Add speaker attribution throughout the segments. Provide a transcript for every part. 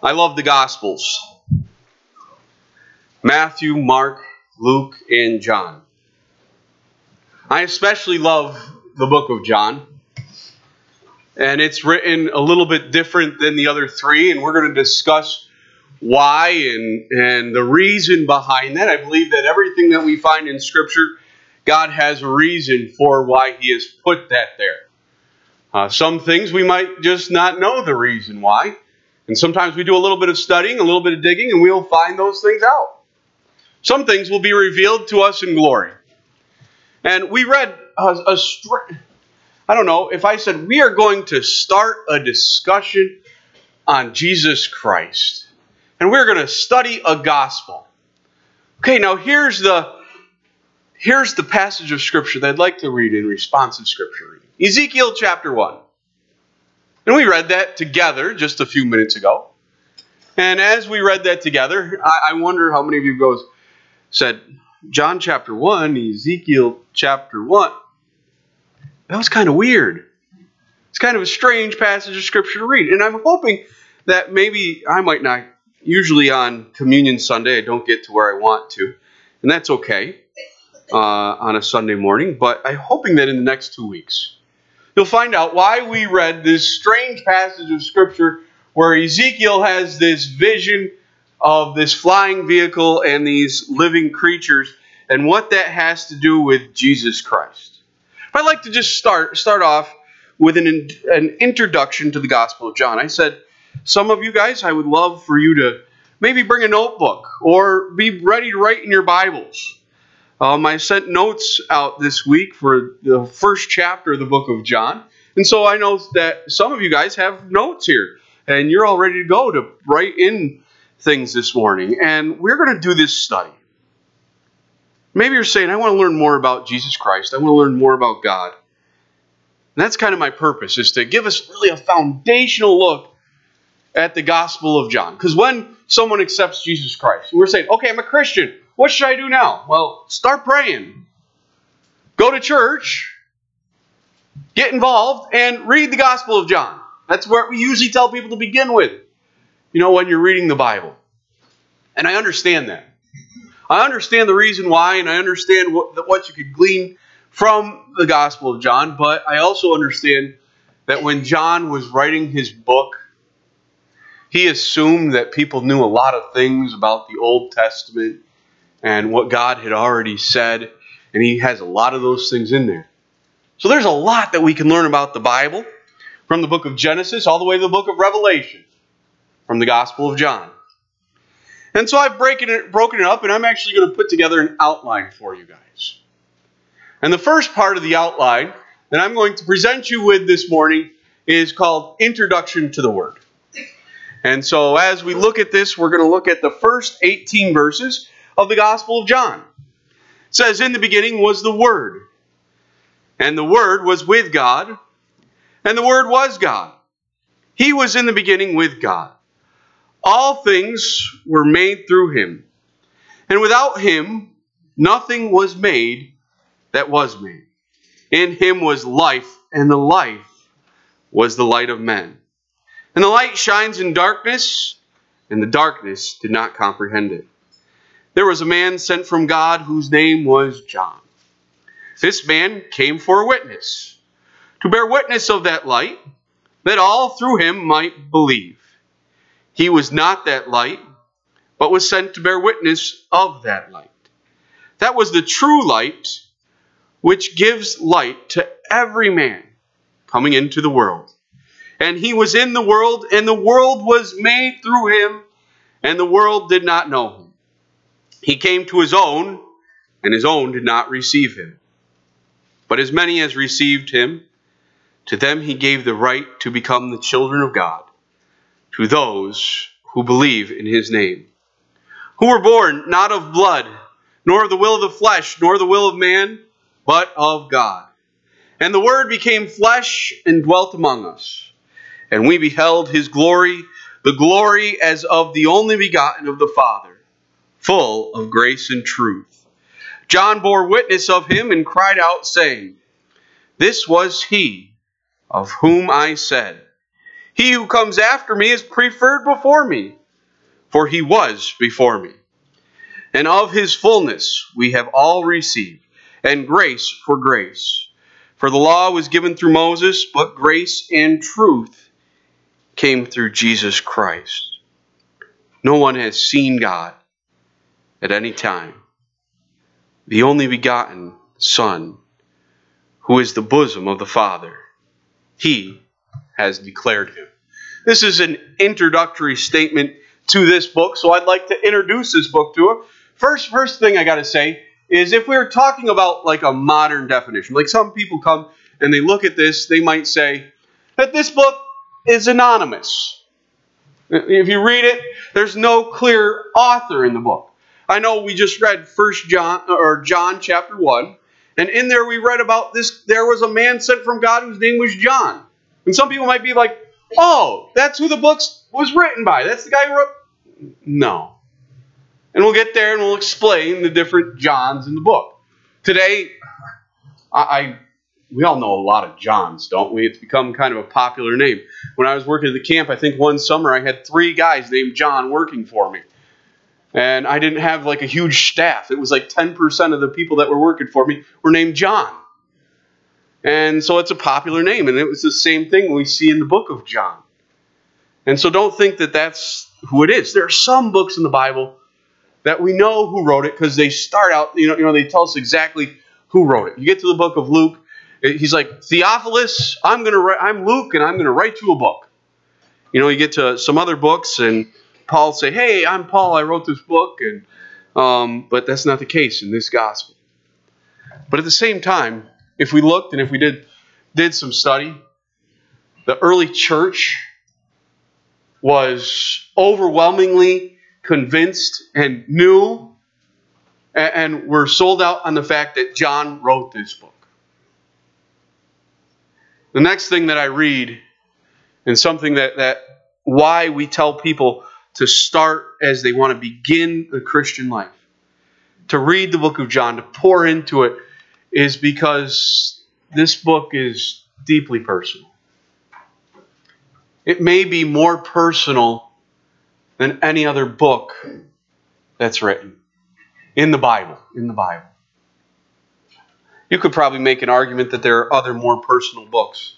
Speaker 1: I love the Gospels Matthew, Mark, Luke, and John. I especially love the book of John. And it's written a little bit different than the other three, and we're going to discuss why and, and the reason behind that. I believe that everything that we find in Scripture, God has a reason for why He has put that there. Uh, some things we might just not know the reason why. And sometimes we do a little bit of studying, a little bit of digging, and we'll find those things out. Some things will be revealed to us in glory. And we read a, a I don't know, if I said we are going to start a discussion on Jesus Christ, and we're going to study a gospel. Okay, now here's the here's the passage of scripture that I'd like to read in responsive scripture reading. Ezekiel chapter 1. And we read that together just a few minutes ago. And as we read that together, I, I wonder how many of you goes said, John chapter 1, Ezekiel chapter 1. That was kind of weird. It's kind of a strange passage of scripture to read. And I'm hoping that maybe I might not, usually on Communion Sunday, I don't get to where I want to. And that's okay uh, on a Sunday morning. But I'm hoping that in the next two weeks, you'll find out why we read this strange passage of scripture where Ezekiel has this vision of this flying vehicle and these living creatures and what that has to do with Jesus Christ. I'd like to just start start off with an, an introduction to the Gospel of John. I said, some of you guys, I would love for you to maybe bring a notebook or be ready to write in your Bibles. Um, I sent notes out this week for the first chapter of the book of John. And so I know that some of you guys have notes here and you're all ready to go to write in things this morning. And we're going to do this study. Maybe you're saying, I want to learn more about Jesus Christ. I want to learn more about God. And that's kind of my purpose, is to give us really a foundational look at the Gospel of John. Because when someone accepts Jesus Christ, we're saying, okay, I'm a Christian. What should I do now? Well, start praying. Go to church, get involved, and read the Gospel of John. That's what we usually tell people to begin with, you know, when you're reading the Bible. And I understand that. I understand the reason why, and I understand what, what you could glean from the Gospel of John, but I also understand that when John was writing his book, he assumed that people knew a lot of things about the Old Testament and what God had already said, and he has a lot of those things in there. So there's a lot that we can learn about the Bible from the book of Genesis all the way to the book of Revelation from the Gospel of John. And so I've broken it, broken it up, and I'm actually going to put together an outline for you guys. And the first part of the outline that I'm going to present you with this morning is called Introduction to the Word. And so as we look at this, we're going to look at the first 18 verses of the Gospel of John. It says, In the beginning was the Word, and the Word was with God, and the Word was God. He was in the beginning with God. All things were made through him. And without him, nothing was made that was made. In him was life, and the life was the light of men. And the light shines in darkness, and the darkness did not comprehend it. There was a man sent from God whose name was John. This man came for a witness, to bear witness of that light, that all through him might believe. He was not that light, but was sent to bear witness of that light. That was the true light which gives light to every man coming into the world. And he was in the world, and the world was made through him, and the world did not know him. He came to his own, and his own did not receive him. But as many as received him, to them he gave the right to become the children of God to those who believe in his name, who were born not of blood, nor of the will of the flesh, nor the will of man, but of God. And the Word became flesh and dwelt among us. And we beheld his glory, the glory as of the only begotten of the Father, full of grace and truth. John bore witness of him and cried out, saying, This was he of whom I said, He who comes after me is preferred before me, for he was before me. And of his fullness we have all received, and grace for grace. For the law was given through Moses, but grace and truth came through Jesus Christ. No one has seen God at any time. The only begotten Son, who is the bosom of the Father, he has declared him. This is an introductory statement to this book, so I'd like to introduce this book to him. First, first thing I got to say is if we are talking about like a modern definition, like some people come and they look at this, they might say that this book is anonymous. If you read it, there's no clear author in the book. I know we just read First John or John chapter one, and in there we read about this. There was a man sent from God whose name was John, and some people might be like, "Oh, that's who the book was written by. That's the guy who wrote." No, and we'll get there and we'll explain the different Johns in the book. Today, I, I we all know a lot of Johns, don't we? It's become kind of a popular name. When I was working at the camp, I think one summer I had three guys named John working for me. And I didn't have like a huge staff. It was like 10% of the people that were working for me were named John. And so it's a popular name. And it was the same thing we see in the book of John. And so don't think that that's who it is. There are some books in the Bible that we know who wrote it because they start out, you know, you know, they tell us exactly who wrote it. You get to the book of Luke, eh, he's like, Theophilus, I'm gonna write, I'm Luke, and I'm gonna write you a book. You know, you get to some other books, and Paul say, Hey, I'm Paul, I wrote this book, and um, but that's not the case in this gospel. But at the same time, if we looked and if we did did some study, the early church was overwhelmingly convinced and knew and were sold out on the fact that John wrote this book. The next thing that I read, and something that, that why we tell people to start as they want to begin the Christian life, to read the book of John, to pour into it, is because this book is deeply personal. It may be more personal than any other book that's written in the Bible. In the Bible. You could probably make an argument that there are other more personal books.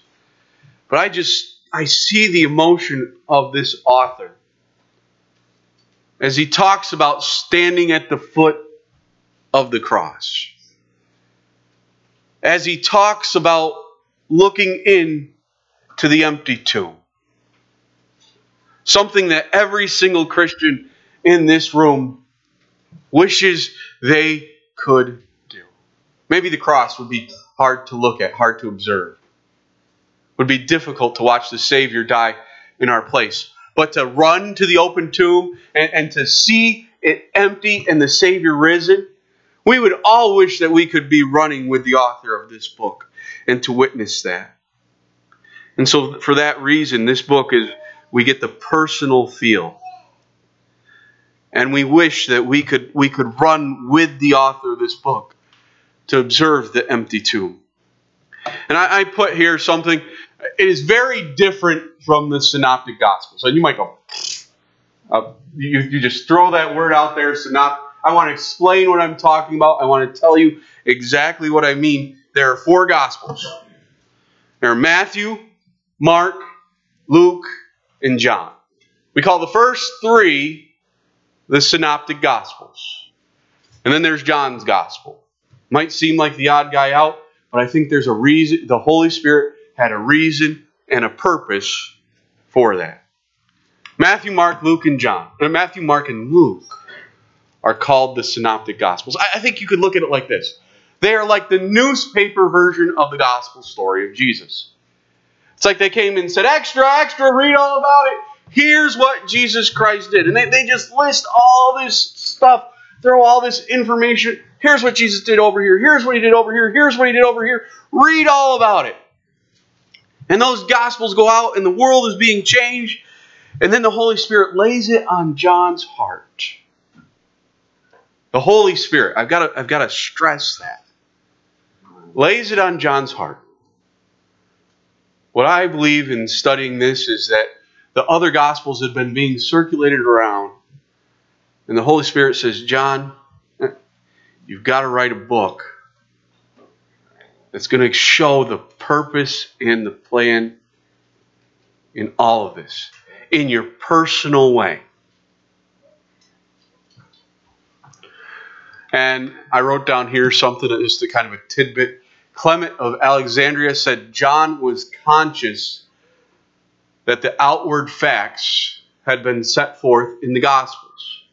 Speaker 1: But I just I see the emotion of this author as he talks about standing at the foot of the cross. As he talks about looking in to the empty tomb something that every single Christian in this room wishes they could do. Maybe the cross would be hard to look at, hard to observe. It would be difficult to watch the Savior die in our place. But to run to the open tomb and, and to see it empty and the Savior risen, we would all wish that we could be running with the author of this book and to witness that. And so, for that reason, this book is we get the personal feel. And we wish that we could, we could run with the author of this book to observe the empty tomb. And I, I put here something, it is very different from the Synoptic Gospels. And you might go, uh, you, you just throw that word out there, synoptic. I want to explain what I'm talking about. I want to tell you exactly what I mean. There are four Gospels. There are Matthew, Mark, Luke, and John. We call the first three the Synoptic Gospels. And then there's John's Gospel. Might seem like the odd guy out, but I think there's a reason. The Holy Spirit had a reason and a purpose for that. Matthew, Mark, Luke, and John. Matthew, Mark, and Luke are called the Synoptic Gospels. I, I think you could look at it like this they are like the newspaper version of the gospel story of Jesus. It's like they came and said, extra, extra, read all about it. Here's what Jesus Christ did. And they, they just list all this stuff, throw all this information. Here's what Jesus did over here. Here's what he did over here. Here's what he did over here. Read all about it. And those gospels go out, and the world is being changed. And then the Holy Spirit lays it on John's heart. The Holy Spirit, I've got to, I've got to stress that, lays it on John's heart What I believe in studying this is that the other gospels have been being circulated around, and the Holy Spirit says, John, you've got to write a book that's going to show the purpose and the plan in all of this, in your personal way. And I wrote down here something that is the kind of a tidbit. Clement of Alexandria said John was conscious that the outward facts had been set forth in the Gospels.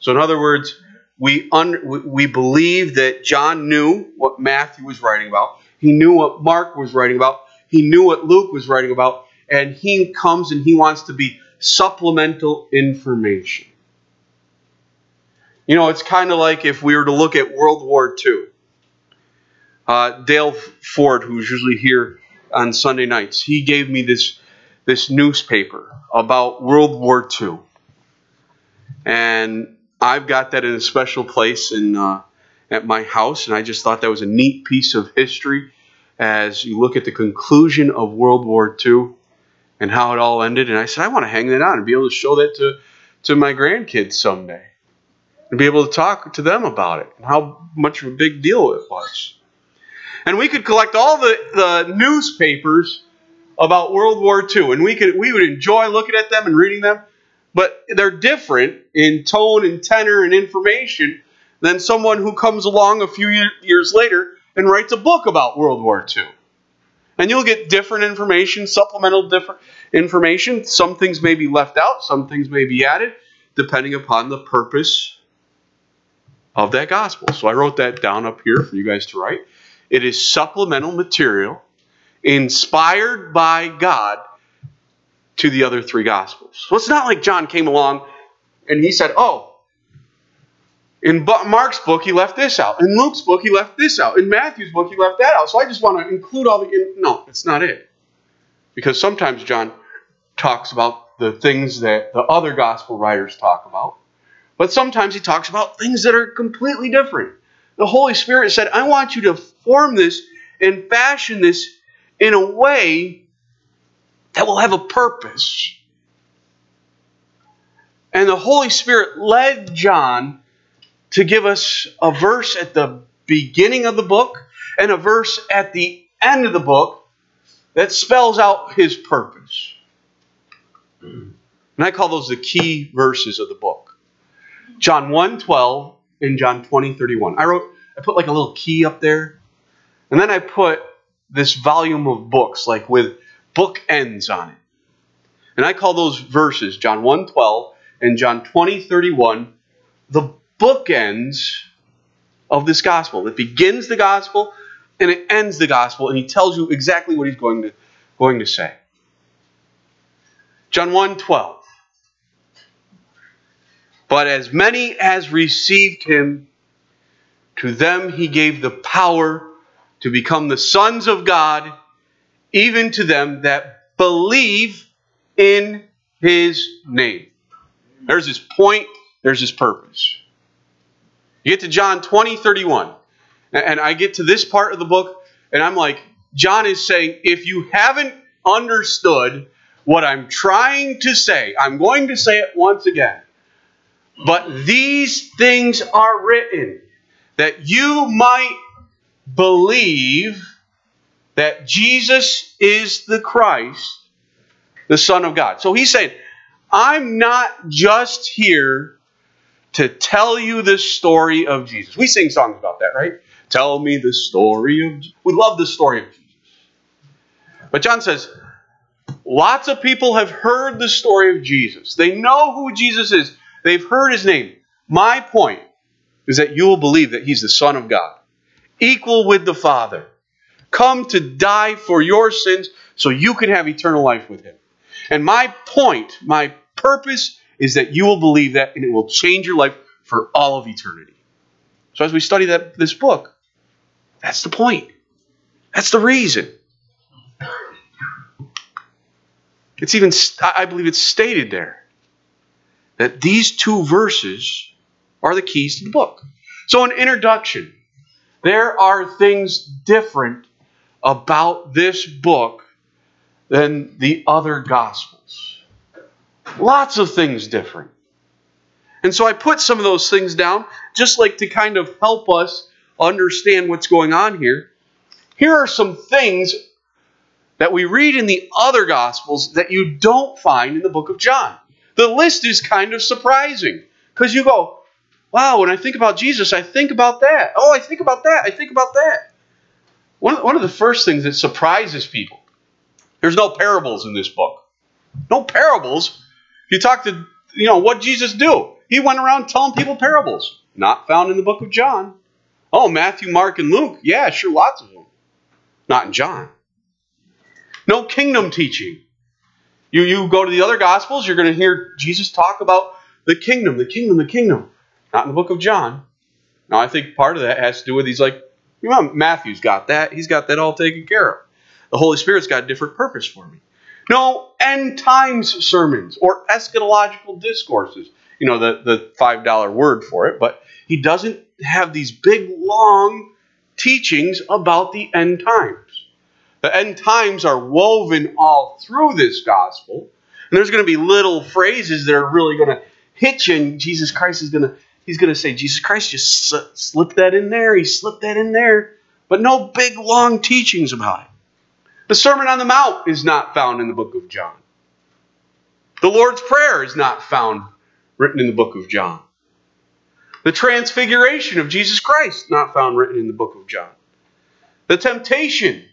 Speaker 1: So, in other words, we, un, we believe that John knew what Matthew was writing about, he knew what Mark was writing about, he knew what Luke was writing about, and he comes and he wants to be supplemental information. You know, it's kind of like if we were to look at World War II. Uh, Dale Ford, who's usually here on Sunday nights, he gave me this, this newspaper about World War II. And I've got that in a special place in, uh, at my house, and I just thought that was a neat piece of history as you look at the conclusion of World War II and how it all ended. And I said, I want to hang that on and be able to show that to, to my grandkids someday and be able to talk to them about it and how much of a big deal it was. And we could collect all the, the newspapers about World War II, and we could we would enjoy looking at them and reading them, but they're different in tone and tenor and information than someone who comes along a few years later and writes a book about World War II. And you'll get different information, supplemental different information. Some things may be left out, some things may be added, depending upon the purpose of that gospel. So I wrote that down up here for you guys to write. It is supplemental material inspired by God to the other three gospels. So it's not like John came along and he said, Oh, in Mark's book, he left this out. In Luke's book, he left this out. In Matthew's book, he left that out. So I just want to include all the. No, it's not it. Because sometimes John talks about the things that the other gospel writers talk about. But sometimes he talks about things that are completely different. The Holy Spirit said, I want you to form this and fashion this in a way that will have a purpose. And the Holy Spirit led John to give us a verse at the beginning of the book and a verse at the end of the book that spells out his purpose. And I call those the key verses of the book. John 1 12 and John 20 31. I wrote, I put like a little key up there. And then I put this volume of books, like with book ends on it. And I call those verses, John 1 12 and John 20 31, the bookends of this gospel. It begins the gospel and it ends the gospel, and he tells you exactly what he's going to, going to say. John 1 12. But as many as received him, to them he gave the power to become the sons of God, even to them that believe in his name. There's his point, there's his purpose. You get to John 20, 31, and I get to this part of the book, and I'm like, John is saying, if you haven't understood what I'm trying to say, I'm going to say it once again. But these things are written that you might believe that Jesus is the Christ, the Son of God. So he's saying, I'm not just here to tell you the story of Jesus. We sing songs about that, right? Tell me the story of We love the story of Jesus. But John says, lots of people have heard the story of Jesus. They know who Jesus is. They've heard his name. My point is that you will believe that he's the Son of God, equal with the Father, come to die for your sins so you can have eternal life with him. And my point, my purpose is that you will believe that and it will change your life for all of eternity. So as we study that this book, that's the point. That's the reason. It's even I believe it's stated there that these two verses are the keys to the book. So, an introduction. There are things different about this book than the other Gospels. Lots of things different. And so I put some of those things down just like to kind of help us understand what's going on here. Here are some things that we read in the other Gospels that you don't find in the book of John. The list is kind of surprising because you go, wow, when I think about Jesus, I think about that. Oh, I think about that. I think about that. One, one of the first things that surprises people there's no parables in this book. No parables. You talk to, you know, what Jesus do? He went around telling people parables. Not found in the book of John. Oh, Matthew, Mark, and Luke. Yeah, sure, lots of them. Not in John. No kingdom teaching. You, you go to the other Gospels, you're going to hear Jesus talk about the kingdom, the kingdom, the kingdom. Not in the book of John. Now, I think part of that has to do with he's like, you know, Matthew's got that. He's got that all taken care of. The Holy Spirit's got a different purpose for me. No end times sermons or eschatological discourses. You know, the, the $5 word for it, but he doesn't have these big, long teachings about the end times. The end times are woven all through this gospel. And there's going to be little phrases that are really going to hit you, and Jesus Christ is going to he's going to say, Jesus Christ just slipped that in there. He slipped that in there. But no big, long teachings about it. The Sermon on the Mount is not found in the book of John. The Lord's Prayer is not found written in the book of John. The transfiguration of Jesus Christ, not found written in the book of John. The temptation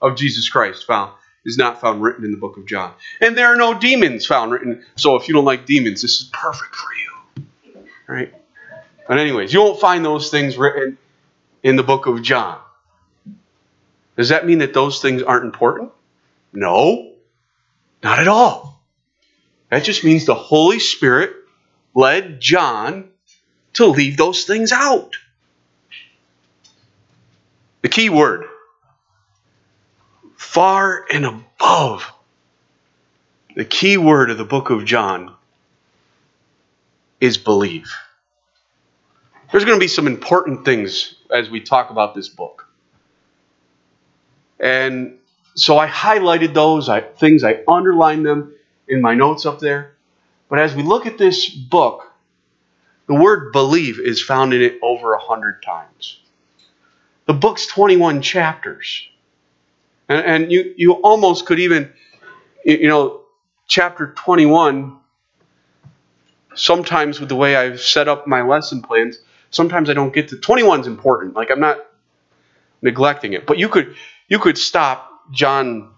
Speaker 1: of Jesus Christ found is not found written in the book of John. And there are no demons found written. So if you don't like demons, this is perfect for you. Right? But anyways, you won't find those things written in the book of John. Does that mean that those things aren't important? No. Not at all. That just means the Holy Spirit led John to leave those things out. The key word far and above. The key word of the book of John is believe. There's going to be some important things as we talk about this book. And so I highlighted those I, things, I underlined them in my notes up there. But as we look at this book, the word believe is found in it over a hundred times. The book's 21 chapters. And, and you, you almost could even, you know, chapter 21, sometimes with the way I've set up my lesson plans, sometimes I don't get to 21 is important. Like I'm not neglecting it. But you could you could stop John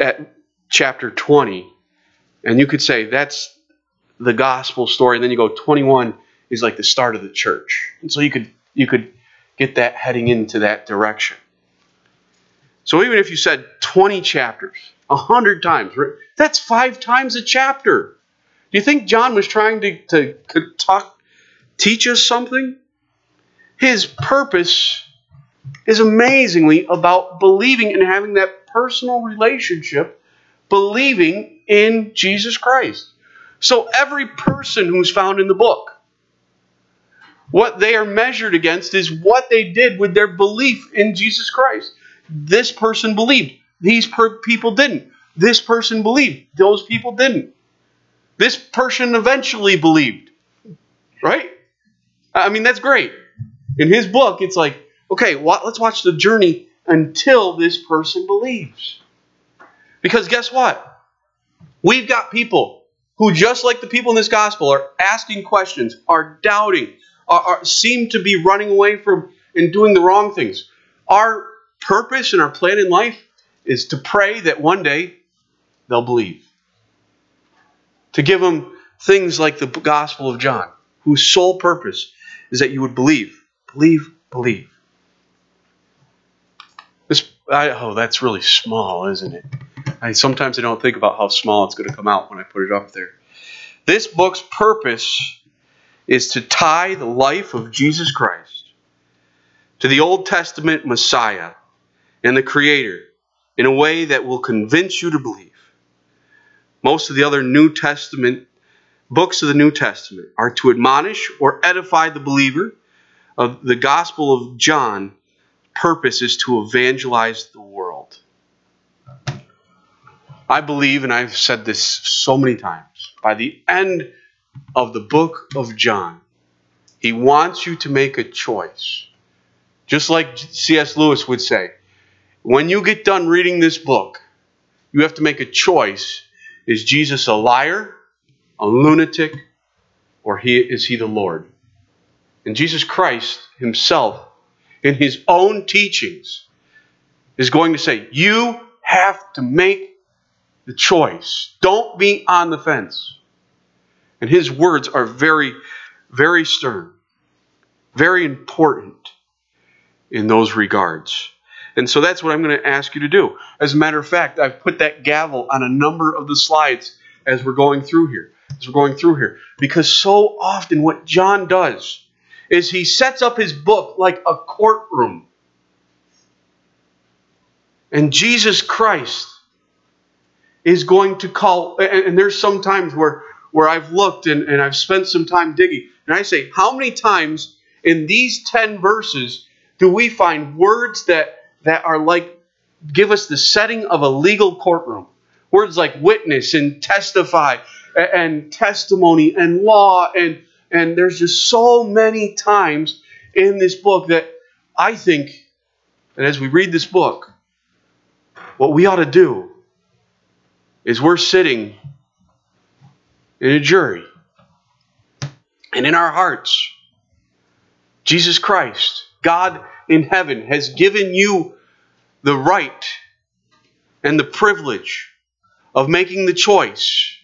Speaker 1: at chapter 20 and you could say that's the gospel story and then you go 21 is like the start of the church. And so you could you could get that heading into that direction. So even if you said 20 chapters, 100 times, that's five times a chapter. Do you think John was trying to, to, to talk, teach us something? His purpose is amazingly about believing and having that personal relationship, believing in Jesus Christ. So every person who's found in the book, what they are measured against is what they did with their belief in Jesus Christ. This person believed. These per- people didn't. This person believed. Those people didn't. This person eventually believed. Right? I mean, that's great. In his book, it's like, okay, let's watch the journey until this person believes. Because guess what? We've got people who, just like the people in this gospel, are asking questions, are doubting, are, are, seem to be running away from and doing the wrong things. Our purpose and our plan in life is to pray that one day they'll believe. To give them things like the Gospel of John, whose sole purpose is that you would believe. Believe, believe. I, oh, that's really small, isn't it? I, sometimes I don't think about how small it's going to come out when I put it up there. This book's purpose is to tie the life of Jesus Christ to the Old Testament Messiah and the Creator in a way that will convince you to believe. Most of the other New Testament books of the New Testament are to admonish or edify the believer. Of the Gospel of John, purpose is to evangelize the world. I believe, and I've said this so many times, by the end of the book of John, he wants you to make a choice. Just like C.S. Lewis would say, when you get done reading this book, you have to make a choice. Is Jesus a liar, a lunatic, or he, is he the Lord? And Jesus Christ himself, in his own teachings, is going to say, You have to make the choice. Don't be on the fence. And his words are very, very stern, very important in those regards. And so that's what I'm going to ask you to do. As a matter of fact, I've put that gavel on a number of the slides as we're going through here. As we're going through here. Because so often what John does is he sets up his book like a courtroom. And Jesus Christ is going to call, and, there's some times where, where I've looked and, and I've spent some time digging, and I say, how many times in these 10 verses do we find words that, that are like, give us the setting of a legal courtroom? Words like witness and testify and testimony and law and and there's just so many times in this book that I think and as we read this book, what we ought to do is we're sitting in a jury. And in our hearts, Jesus Christ, God in heaven, has given you the right and the privilege of making the choice.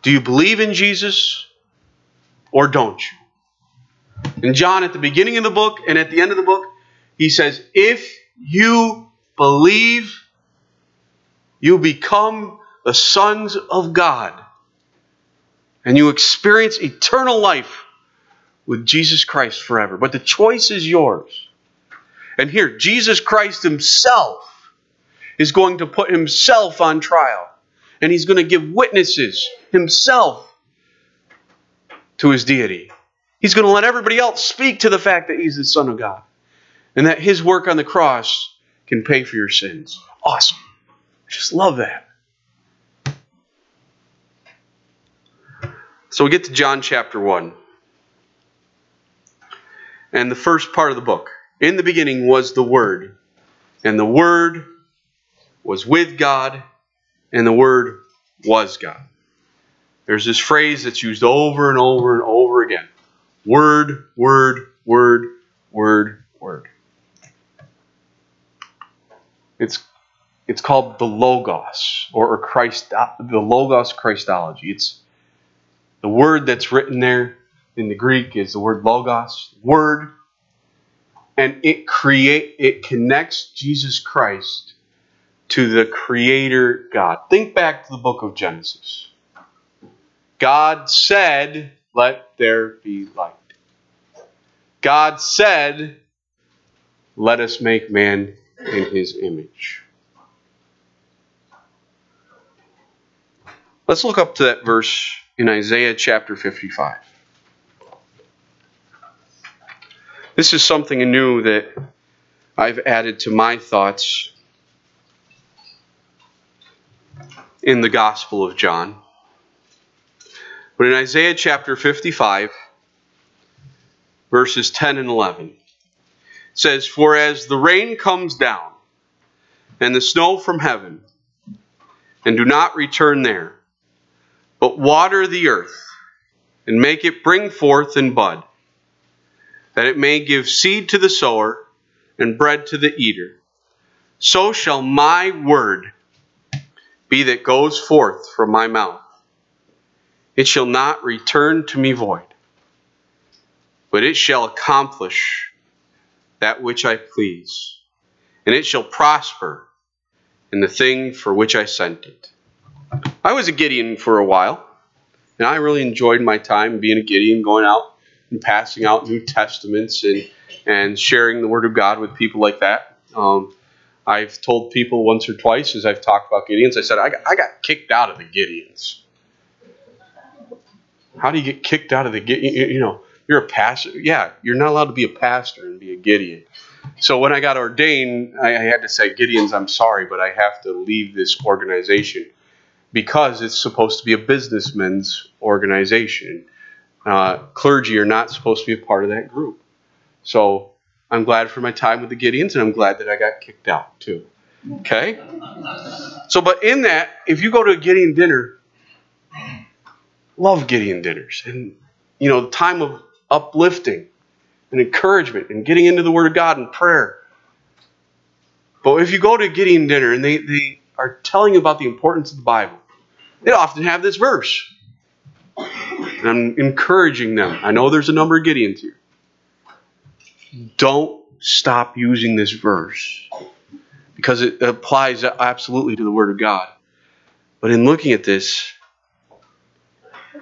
Speaker 1: Do you believe in Jesus or don't you? And John, at the beginning of the book and at the end of the book, he says, If you believe, you become the sons of God. And you experience eternal life with Jesus Christ forever. But the choice is yours. And here, Jesus Christ Himself is going to put Himself on trial. And He's going to give witnesses Himself to His deity. He's going to let everybody else speak to the fact that He's the Son of God and that His work on the cross can pay for your sins. Awesome. I just love that. So we get to John chapter 1. And the first part of the book. In the beginning was the Word, and the Word was with God, and the Word was God. There's this phrase that's used over and over and over again Word, Word, Word, Word, Word. It's it's called the Logos or, or Christ the Logos Christology. It's the word that's written there in the Greek is the word Logos, word, and it create it connects Jesus Christ to the Creator God. Think back to the book of Genesis. God said, "Let there be light." God said, "Let us make man in his image. Let's look up to that verse in Isaiah chapter 55. This is something new that I've added to my thoughts in the Gospel of John. But in Isaiah chapter 55, verses 10 and 11, says, For as the rain comes down and the snow from heaven, and do not return there, but water the earth and make it bring forth and bud, that it may give seed to the sower and bread to the eater, so shall my word be that goes forth from my mouth. It shall not return to me void, but it shall accomplish that which I please, and it shall prosper in the thing for which I sent it. I was a Gideon for a while, and I really enjoyed my time being a Gideon, going out and passing out New Testaments and, and sharing the Word of God with people like that. Um, I've told people once or twice as I've talked about Gideons, I said, I got, I got kicked out of the Gideons. How do you get kicked out of the? You know, you're a pastor. Yeah, you're not allowed to be a pastor and be a Gideon. So when I got ordained, I, I had to say, Gideon's, I'm sorry, but I have to leave this organization because it's supposed to be a businessman's organization. Uh, clergy are not supposed to be a part of that group. So I'm glad for my time with the Gideons, and I'm glad that I got kicked out too. Okay? So, but in that, if you go to a Gideon dinner, love Gideon dinners. And, you know, time of uplifting and encouragement and getting into the Word of God and prayer. But if you go to a Gideon dinner and they, they are telling you about the importance of the Bible, they often have this verse. And I'm encouraging them. I know there's a number of Gideons here. Don't stop using this verse because it applies absolutely to the Word of God. But in looking at this,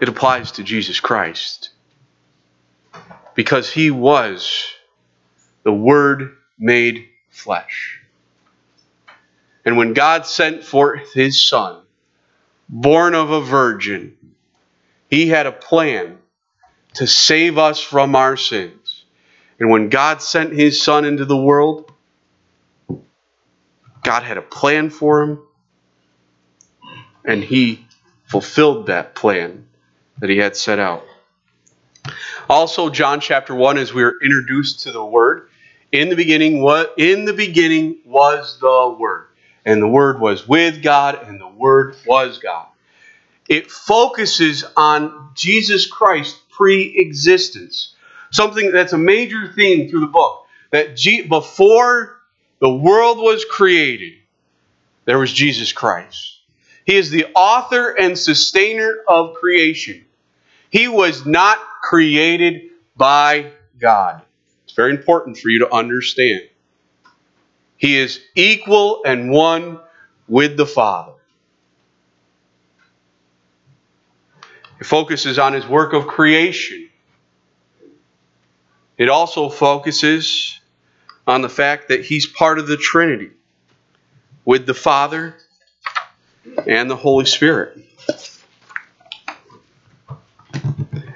Speaker 1: it applies to Jesus Christ because he was the Word made flesh. And when God sent forth his Son, born of a virgin, he had a plan to save us from our sins. And when God sent his Son into the world, God had a plan for him, and he fulfilled that plan that he had set out. Also, John chapter 1, as we are introduced to the Word, in the beginning, what in the beginning was the Word. And the Word was with God, and the Word was God it focuses on Jesus Christ pre existence. Something that's a major theme through the book. That G- before the world was created, there was Jesus Christ. He is the author and sustainer of creation. He was not created by God. It's very important for you to understand. He is equal and one with the Father. It focuses on his work of creation. It also focuses on the fact that he's part of the Trinity with the Father and the Holy Spirit.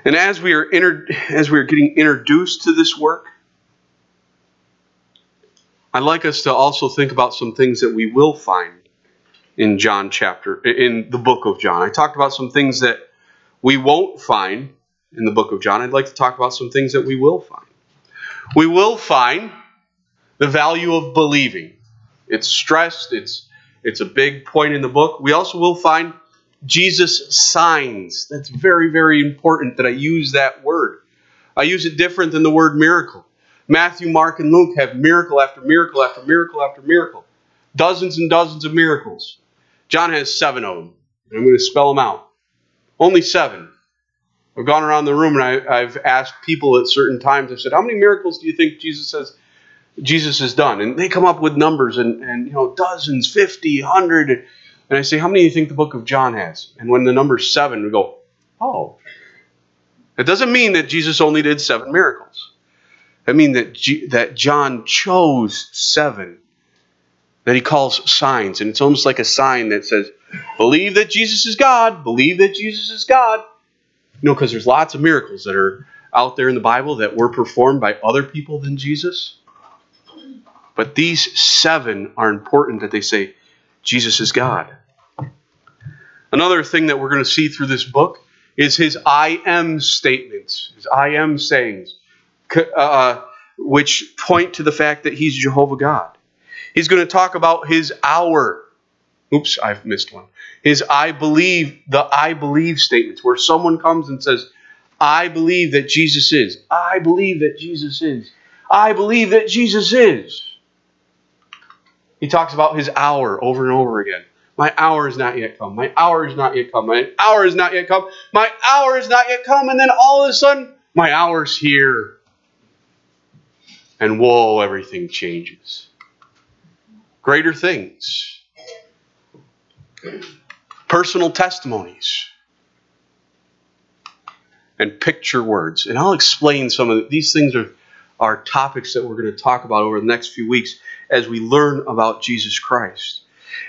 Speaker 1: And as we are inter- as we are getting introduced to this work, I'd like us to also think about some things that we will find in John chapter in the book of John. I talked about some things that we won't find in the book of John, I'd like to talk about some things that we will find. We will find the value of believing. It's stressed, it's it's a big point in the book. We also will find Jesus signs. That's very very important that I use that word. I use it different than the word miracle. Matthew, Mark, and Luke have miracle after miracle after miracle after miracle. Dozens and dozens of miracles. John has seven of them. I'm going to spell them out. Only seven. I've gone around the room and I, have asked people at certain times, I've said, How many miracles do you think Jesus has, Jesus has done? And they come up with numbers and, and you know, dozens, 50, 100. And I say, How many do you think the book of John has? And when the number's seven, we go, Oh. It doesn't mean that Jesus only did seven miracles. I mean that, G- that John chose seven that he calls signs. And it's almost like a sign that says, Believe that Jesus is God. Believe that Jesus is God. You know, because there's lots of miracles that are out there in the Bible that were performed by other people than Jesus. But these seven are important that they say, Jesus is God. Another thing that we're going to see through this book is his I am statements, his I am sayings, uh, which point to the fact that he's Jehovah God. He's going to talk about his hour Oops, I've missed one. His I believe, the I believe statements, where someone comes and says, I believe that Jesus is. I believe that Jesus is. I believe that Jesus is. He talks about his hour over and over again. My hour is not yet come. My hour is not yet come. My hour is not yet come. My hour is not yet come. And then all of a sudden, my hour's here. And whoa, everything changes. Greater things personal testimonies, and picture words. And I'll explain some of these things are, are topics that we're going to talk about over the next few weeks as we learn about Jesus Christ.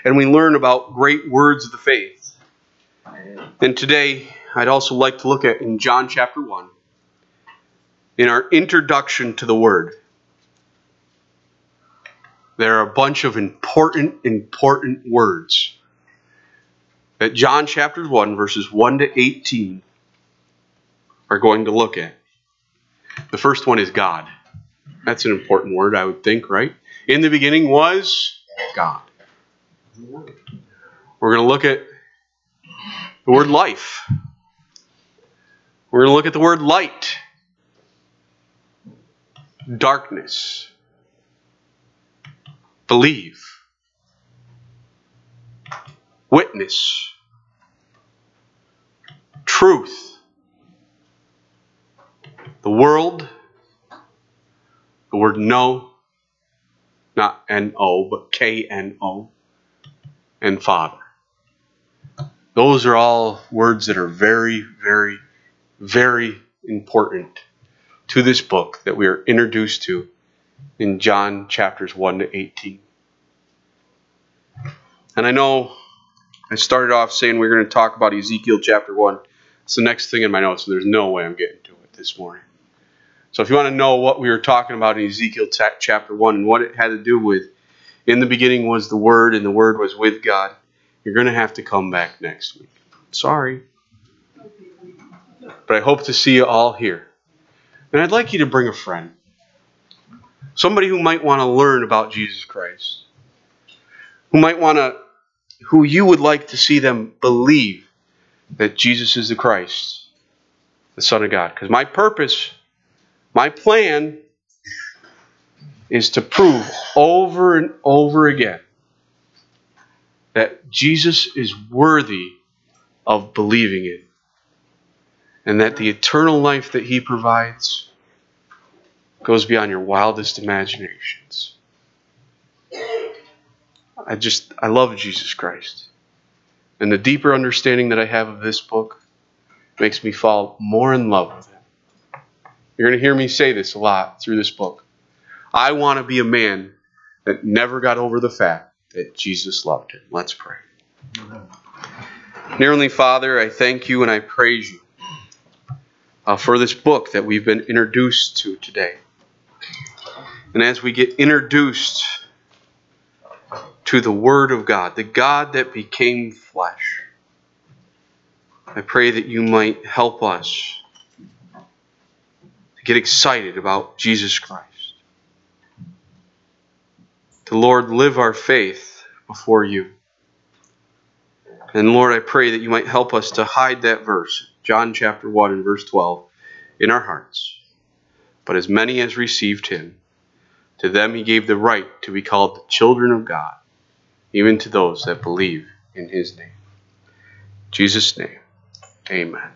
Speaker 1: And we learn about great words of the faith. And today, I'd also like to look at in John chapter 1, in our introduction to the Word. there are a bunch of important, important words that John chapter 1, verses 1 to 18 are going to look at. The first one is God. That's an important word, I would think, right? In the beginning was God. We're going to look at the word life. We're going to look at the word light, darkness, believe, witness, truth, the world, the word no, not N O, but K N O, and Father. Those are all words that are very, very, very important to this book that we are introduced to in John chapters 1 to 18. And I know I started off saying we are going to talk about Ezekiel chapter 1. It's the next thing in my notes, so there's no way I'm getting to it this morning. So if you want to know what we were talking about in Ezekiel chapter 1 and what it had to do with, in the beginning was the Word, and the Word was with God, you're going to have to come back next week. Sorry. But I hope to see you all here. And I'd like you to bring a friend. Somebody who might want to learn about Jesus Christ. Who might want to, who you would like to see them believe that Jesus is the Christ, the Son of God. Because my purpose, my plan, is to prove over and over again that Jesus is worthy of believing it. And that the eternal life that he provides goes beyond your wildest imaginations. I just, I love Jesus Christ. And the deeper understanding that I have of this book makes me fall more in love with him. You're going to hear me say this a lot through this book. I want to be a man that never got over the fact that Jesus loved him. Let's pray. Heavenly Father, I thank you and I praise you uh, for this book that we've been introduced to today. And as we get introduced to the Word of God, the God that became flesh, I pray that you might help us get excited about Jesus Christ. To, Lord, live our faith before you. And Lord, I pray that you might help us to hide that verse, John chapter 1 and verse 12, in our hearts. But as many as received him, to them he gave the right to be called the children of God, even to those that believe in his name. Jesus' name, amen.